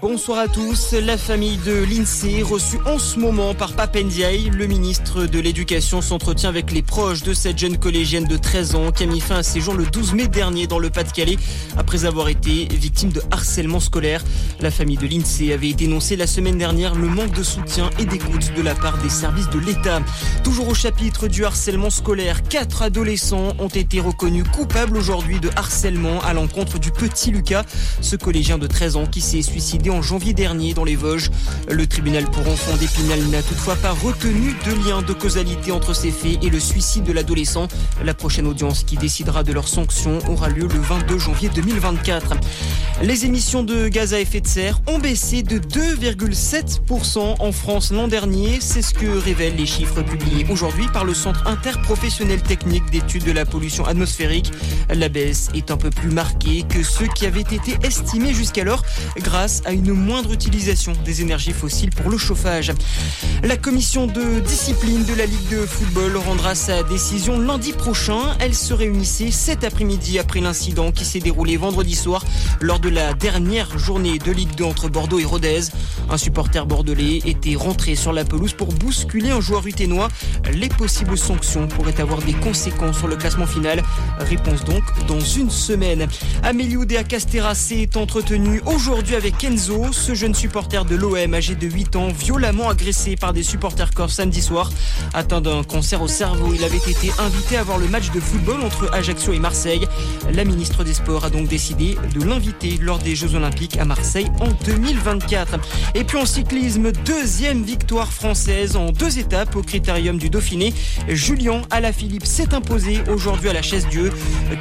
Bonsoir à tous. La famille de l'INSEE reçue en ce moment par Papendiaï, le ministre de l'Éducation, s'entretient avec les proches de cette jeune collégienne de 13 ans qui a mis fin à ses jours le 12 mai dernier dans le Pas-de-Calais après avoir été victime de harcèlement scolaire. La famille de l'INSEE avait dénoncé la semaine dernière le manque de soutien et d'écoute de la part des services de l'État. Toujours au chapitre du harcèlement scolaire, quatre adolescents ont été reconnus coupables aujourd'hui de harcèlement à l'encontre du petit Lucas, ce collégien de 13 ans qui s'est suicidé en janvier dernier dans les Vosges. Le tribunal pour enfants d'Épinal n'a toutefois pas retenu de lien de causalité entre ces faits et le suicide de l'adolescent. La prochaine audience qui décidera de leurs sanctions aura lieu le 22 janvier 2024. Les émissions de gaz à effet de serre ont baissé de 2,7% en France l'an dernier. C'est ce que révèlent les chiffres publiés aujourd'hui par le Centre interprofessionnel technique d'études de la pollution atmosphérique. La baisse est un peu plus marquée que ceux qui avaient été estimés jusqu'alors grâce à une une moindre utilisation des énergies fossiles pour le chauffage. La commission de discipline de la Ligue de football rendra sa décision lundi prochain. Elle se réunissait cet après-midi après l'incident qui s'est déroulé vendredi soir lors de la dernière journée de Ligue 2 entre Bordeaux et Rodez. Un supporter bordelais était rentré sur la pelouse pour bousculer un joueur uténois. Les possibles sanctions pourraient avoir des conséquences sur le classement final. Réponse donc dans une semaine. Amélie Oudéa Castera s'est entretenu aujourd'hui avec Ce jeune supporter de l'OM âgé de 8 ans, violemment agressé par des supporters corse samedi soir. Atteint d'un cancer au cerveau, il avait été invité à voir le match de football entre Ajaccio et Marseille. La ministre des Sports a donc décidé de l'inviter lors des Jeux Olympiques à Marseille en 2024. Et puis en cyclisme, deuxième victoire française en deux étapes au critérium du Dauphiné. Julien Alaphilippe s'est imposé aujourd'hui à la chaise Dieu.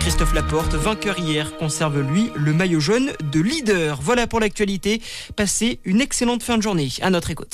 Christophe Laporte, vainqueur hier, conserve lui le maillot jaune de leader. Voilà pour l'actualité. Passez une excellente fin de journée. À notre écoute.